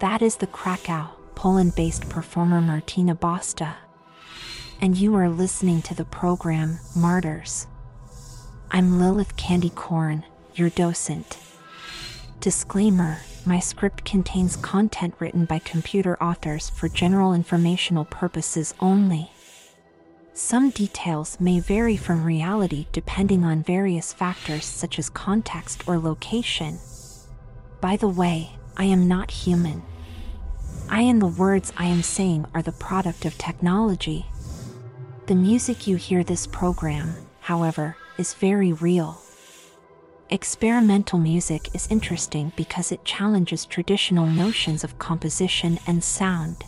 That is the Krakow, Poland based performer Martyna Basta. And you are listening to the program Martyrs. I'm Lilith Candy Corn, your docent. Disclaimer My script contains content written by computer authors for general informational purposes only. Some details may vary from reality depending on various factors such as context or location. By the way, I am not human. I and the words I am saying are the product of technology. The music you hear this program, however, is very real. Experimental music is interesting because it challenges traditional notions of composition and sound.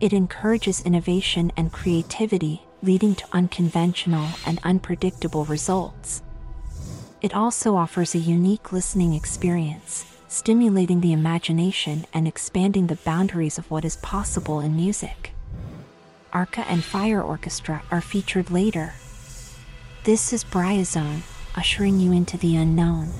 It encourages innovation and creativity, leading to unconventional and unpredictable results. It also offers a unique listening experience, stimulating the imagination and expanding the boundaries of what is possible in music. Arca and Fire Orchestra are featured later. This is Bryozone, ushering you into the unknown.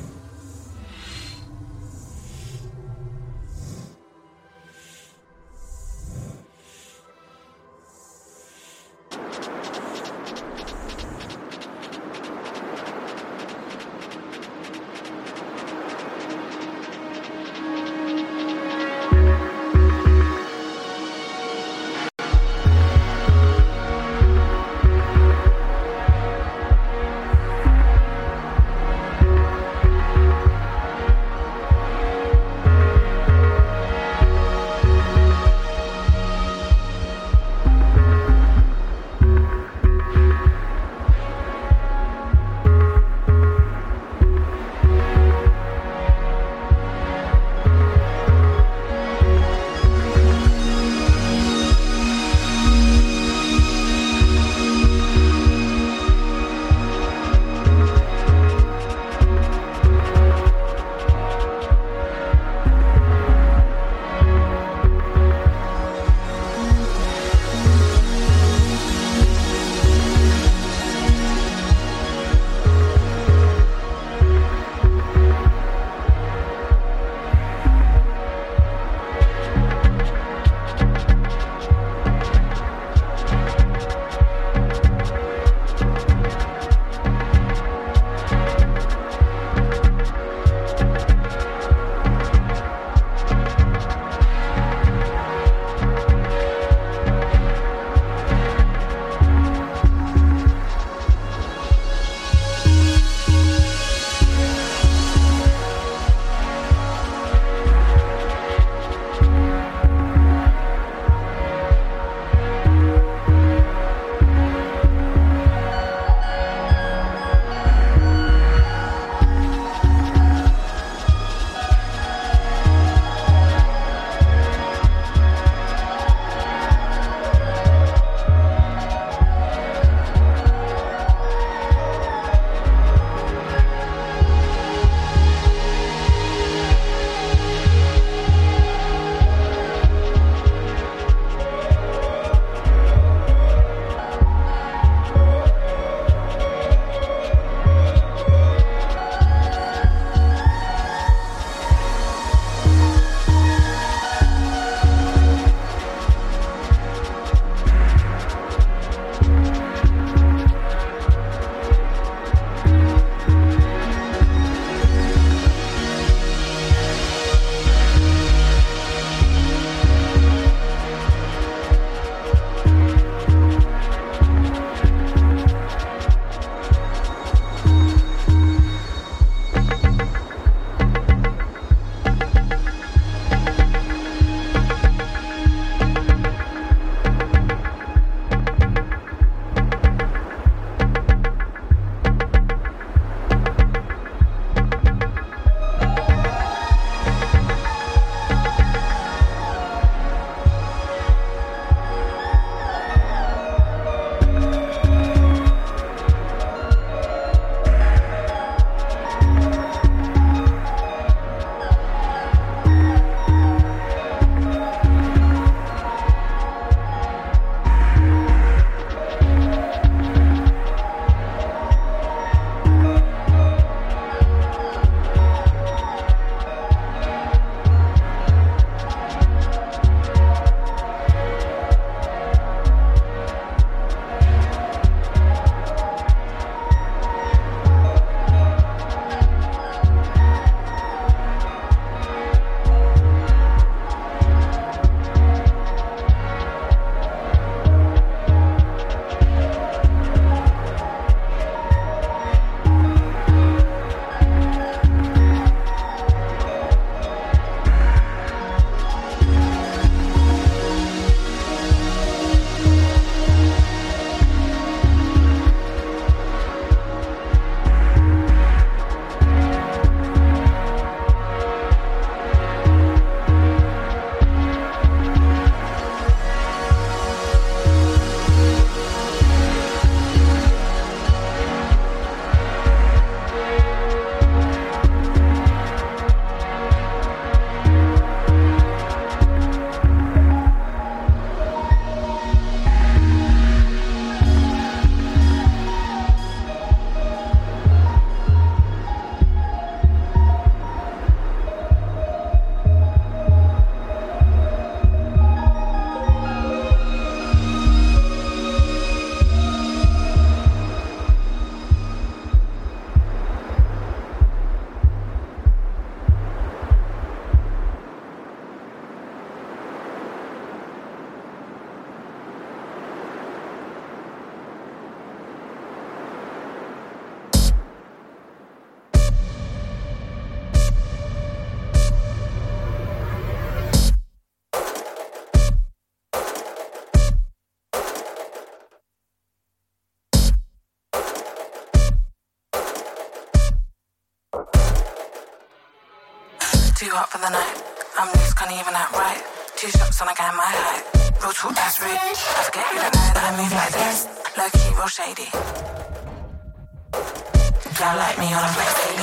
Hot for the night. I'm loose, can't even act right. Two shots and I got my height. Real talk, that's rude. I forget you don't know that I move like this. Low key, real shady. Y'all like me on a flex daily.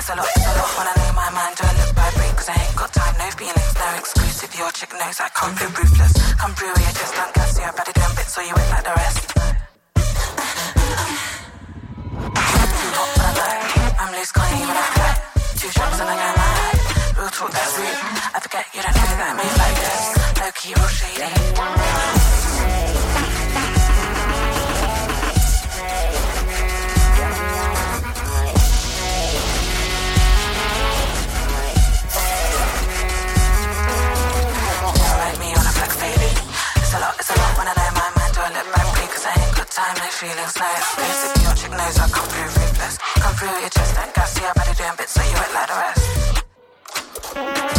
It's a lot, it's a lot when I know my mind. Do I look vibrate? Cause I ain't got time, no feelings, no exclusive. Your chick knows I can't through ruthless. Come through, you just don't gas, yeah, better doing bits so you ain't like the rest. Talk, that's rude. I forget you don't that I move like this. Low key, real shady. Me I I I time, no feelings, no exclusive. Your chick knows I come through ruthless. Come through, you just don't gas. Yeah, better doing bits so you ain't like the rest. I'm,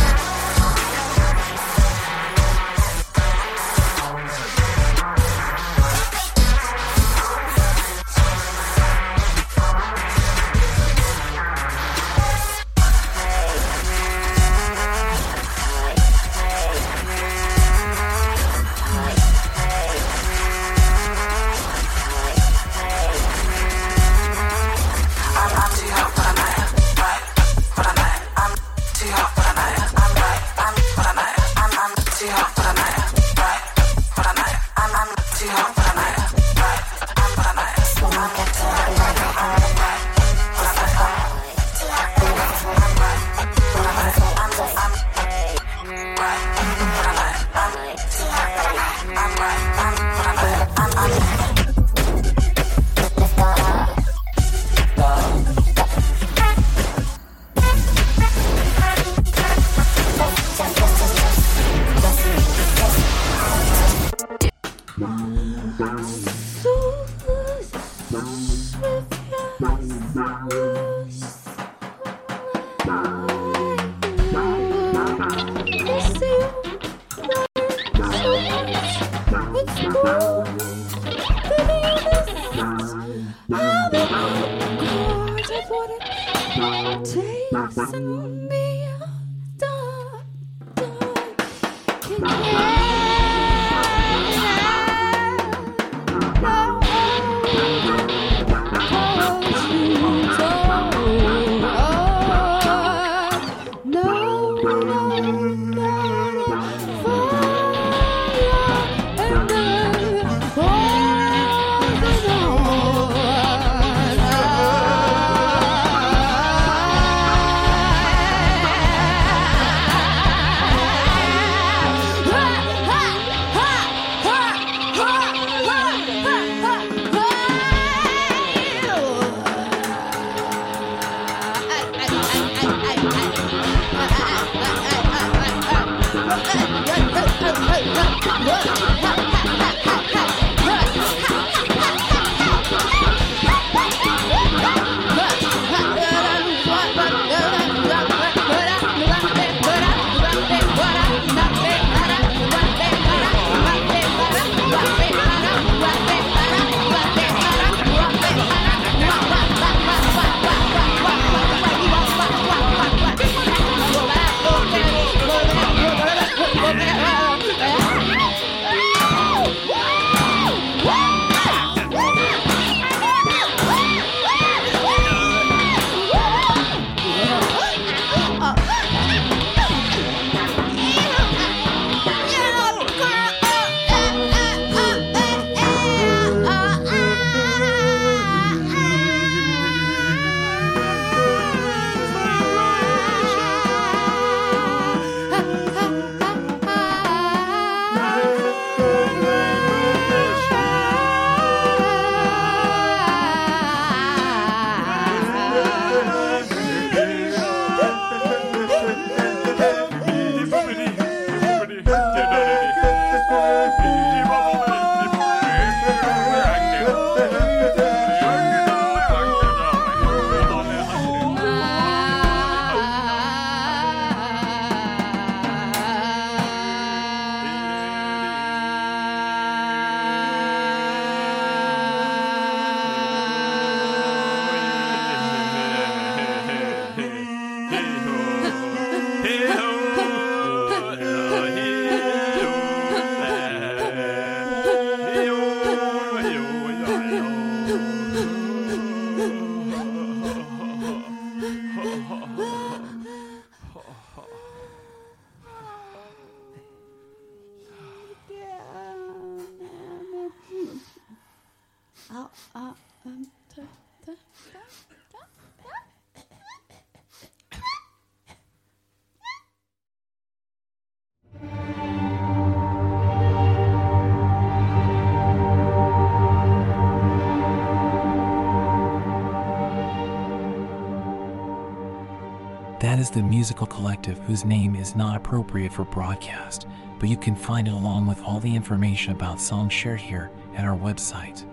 That is the musical collective whose name is not appropriate for broadcast, but you can find it along with all the information about songs shared here at our website.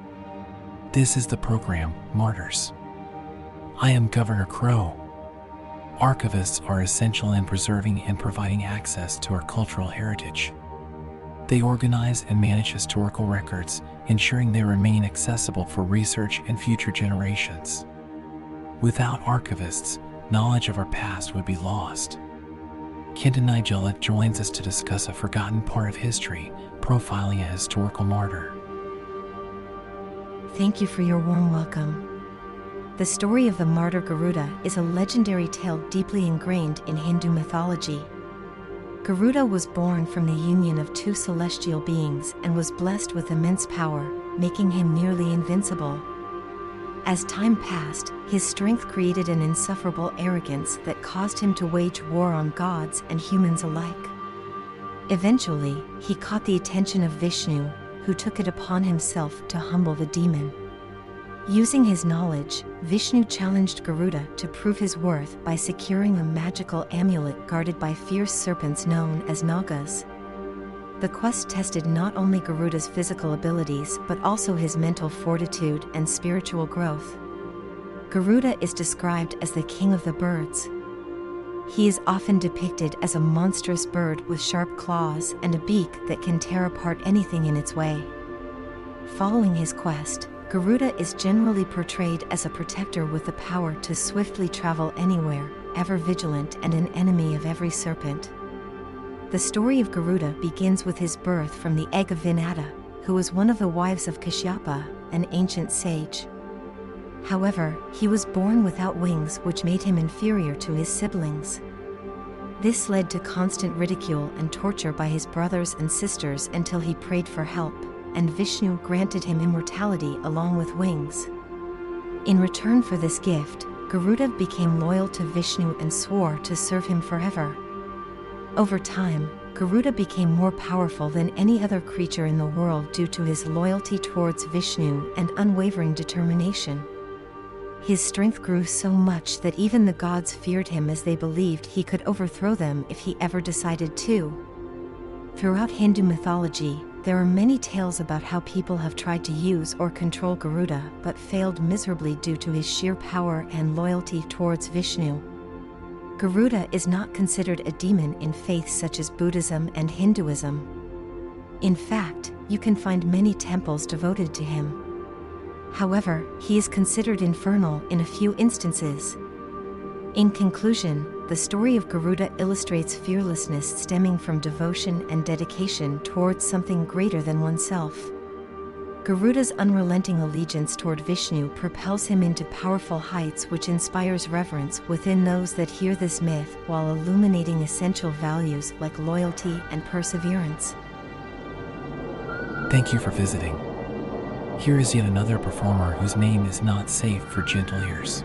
This is the program Martyrs. I am Governor Crow. Archivists are essential in preserving and providing access to our cultural heritage. They organize and manage historical records, ensuring they remain accessible for research and future generations. Without archivists, knowledge of our past would be lost. Kenton Nigella joins us to discuss a forgotten part of history, profiling a historical martyr. Thank you for your warm welcome. The story of the martyr Garuda is a legendary tale deeply ingrained in Hindu mythology. Garuda was born from the union of two celestial beings and was blessed with immense power, making him nearly invincible. As time passed, his strength created an insufferable arrogance that caused him to wage war on gods and humans alike. Eventually, he caught the attention of Vishnu, who took it upon himself to humble the demon. Using his knowledge, Vishnu challenged Garuda to prove his worth by securing a magical amulet guarded by fierce serpents known as Nagas. The quest tested not only Garuda's physical abilities but also his mental fortitude and spiritual growth. Garuda is described as the king of the birds. He is often depicted as a monstrous bird with sharp claws and a beak that can tear apart anything in its way. Following his quest, Garuda is generally portrayed as a protector with the power to swiftly travel anywhere, ever vigilant and an enemy of every serpent. The story of Garuda begins with his birth from the egg of Vinata, who was one of the wives of Kashyapa, an ancient sage. However, he was born without wings, which made him inferior to his siblings. This led to constant ridicule and torture by his brothers and sisters until he prayed for help, and Vishnu granted him immortality along with wings. In return for this gift, Garuda became loyal to Vishnu and swore to serve him forever. Over time, Garuda became more powerful than any other creature in the world due to his loyalty towards Vishnu and unwavering determination. His strength grew so much that even the gods feared him as they believed he could overthrow them if he ever decided to. Throughout Hindu mythology, there are many tales about how people have tried to use or control Garuda but failed miserably due to his sheer power and loyalty towards Vishnu. Garuda is not considered a demon in faiths such as Buddhism and Hinduism. In fact, you can find many temples devoted to him. However, he is considered infernal in a few instances. In conclusion, the story of Garuda illustrates fearlessness stemming from devotion and dedication towards something greater than oneself. Garuda's unrelenting allegiance toward Vishnu propels him into powerful heights which inspires reverence within those that hear this myth while illuminating essential values like loyalty and perseverance. Thank you for visiting. Here is yet another performer whose name is not safe for gentle ears.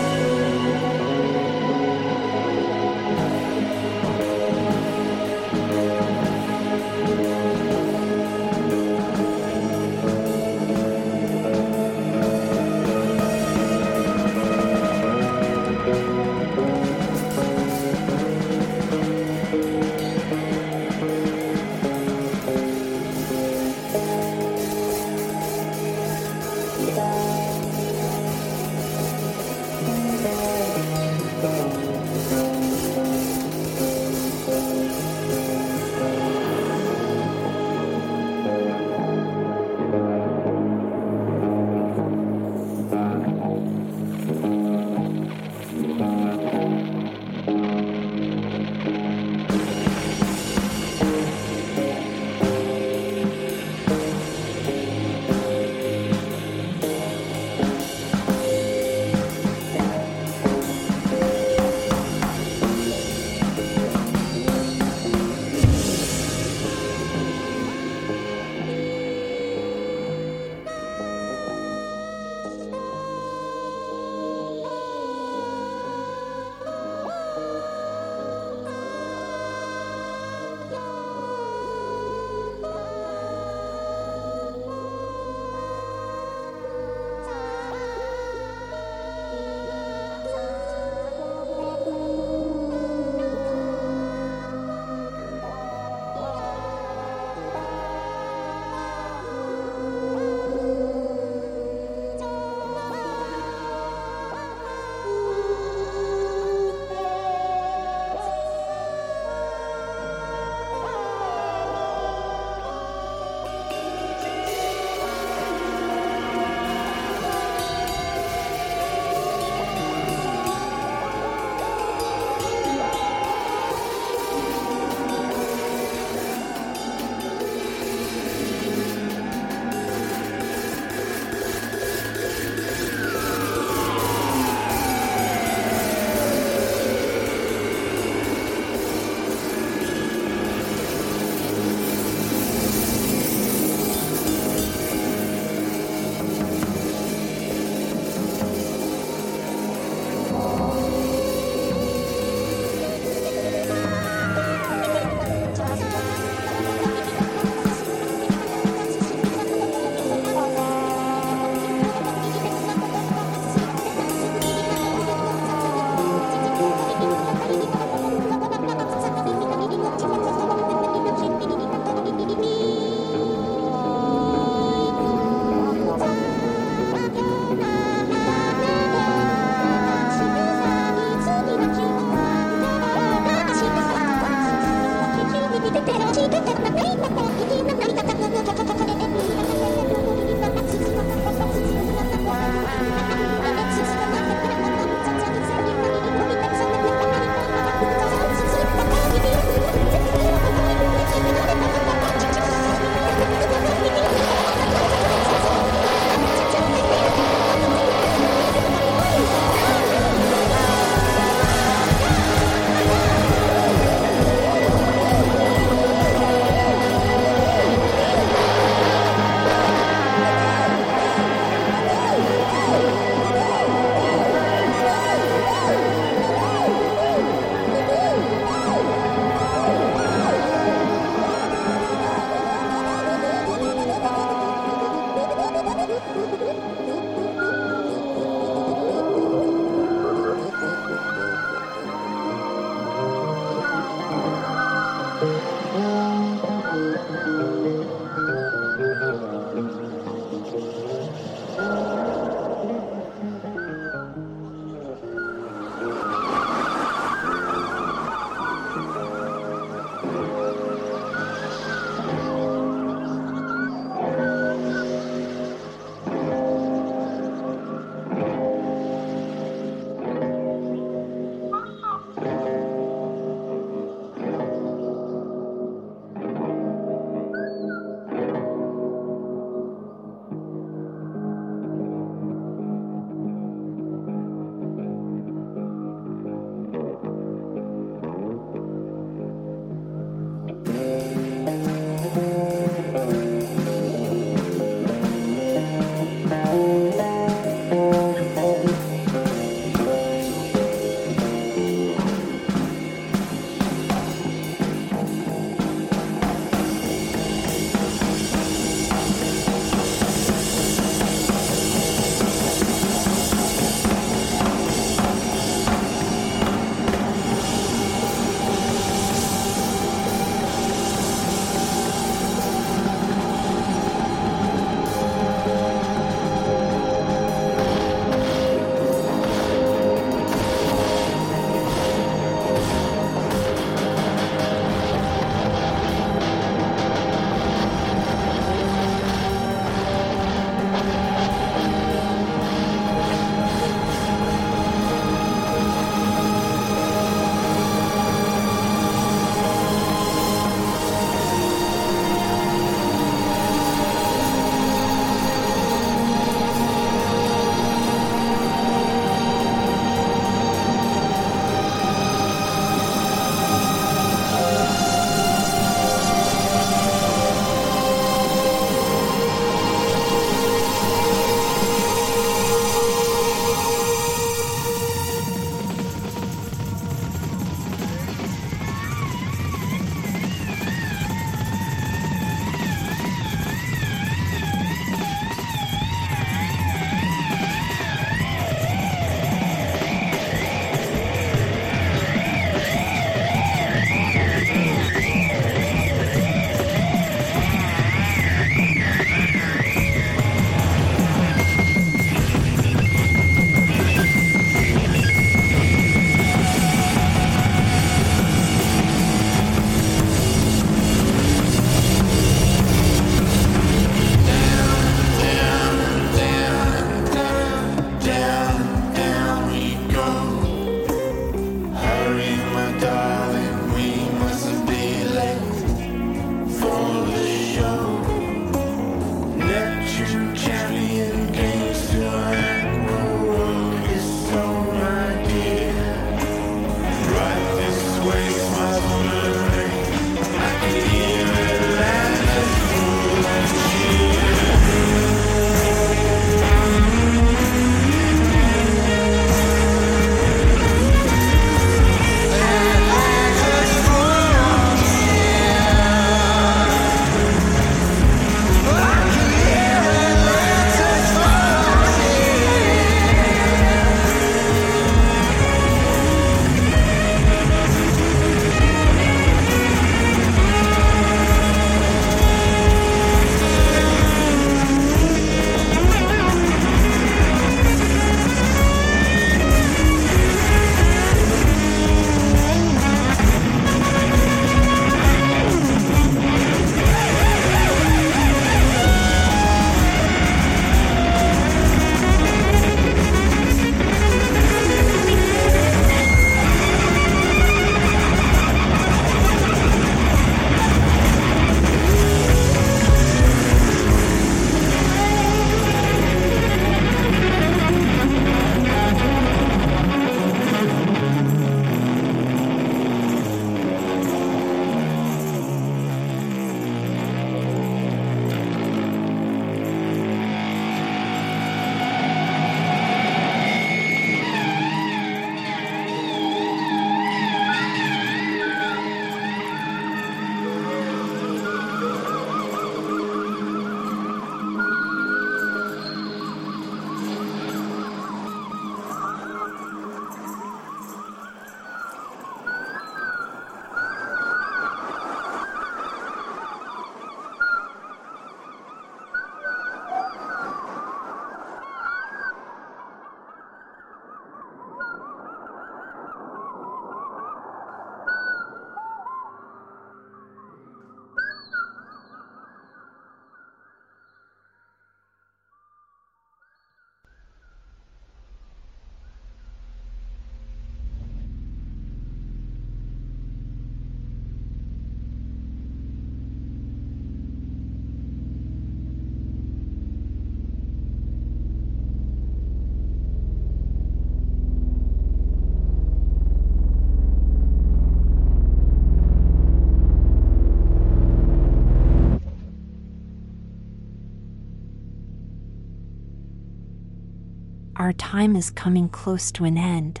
Our time is coming close to an end.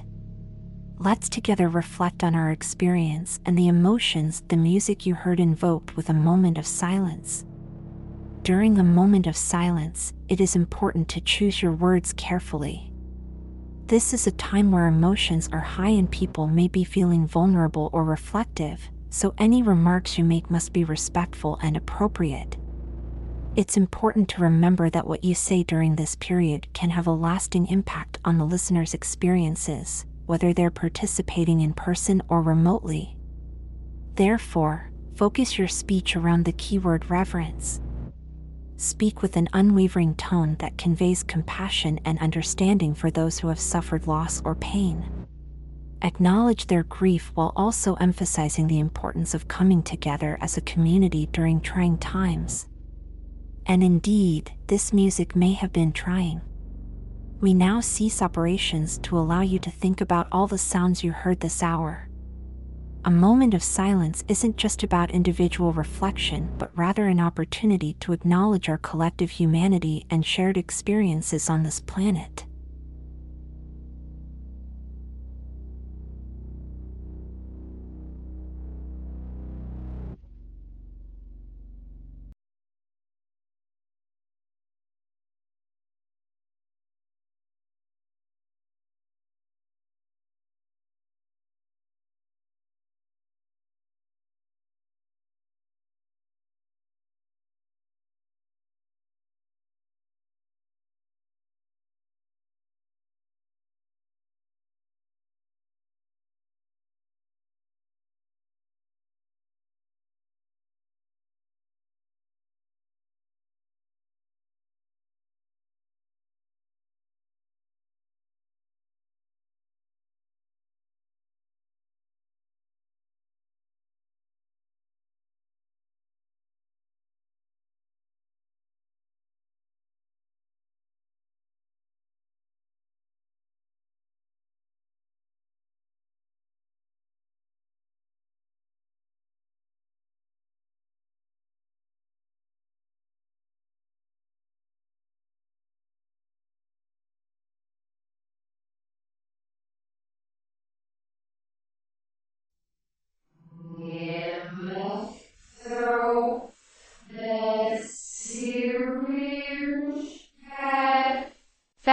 Let's together reflect on our experience and the emotions the music you heard invoked with a moment of silence. During a moment of silence, it is important to choose your words carefully. This is a time where emotions are high and people may be feeling vulnerable or reflective, so any remarks you make must be respectful and appropriate. It's important to remember that what you say during this period can have a lasting impact on the listener's experiences, whether they're participating in person or remotely. Therefore, focus your speech around the keyword reverence. Speak with an unwavering tone that conveys compassion and understanding for those who have suffered loss or pain. Acknowledge their grief while also emphasizing the importance of coming together as a community during trying times. And indeed, this music may have been trying. We now cease operations to allow you to think about all the sounds you heard this hour. A moment of silence isn't just about individual reflection, but rather an opportunity to acknowledge our collective humanity and shared experiences on this planet.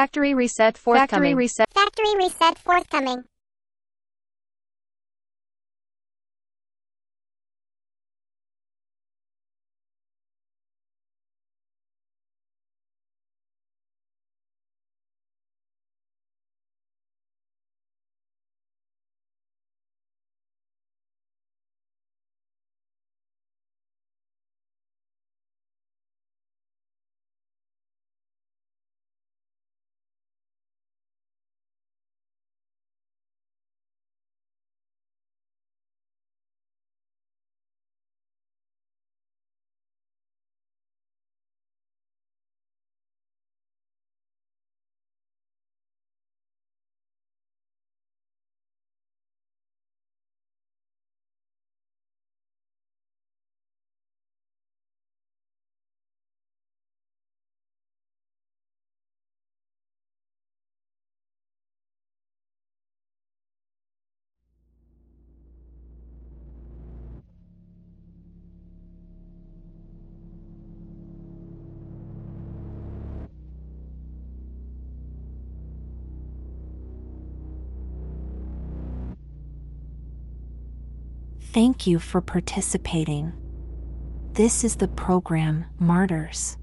Factory reset forthcoming. Factory reset. Factory reset forthcoming. Thank you for participating. This is the program Martyrs.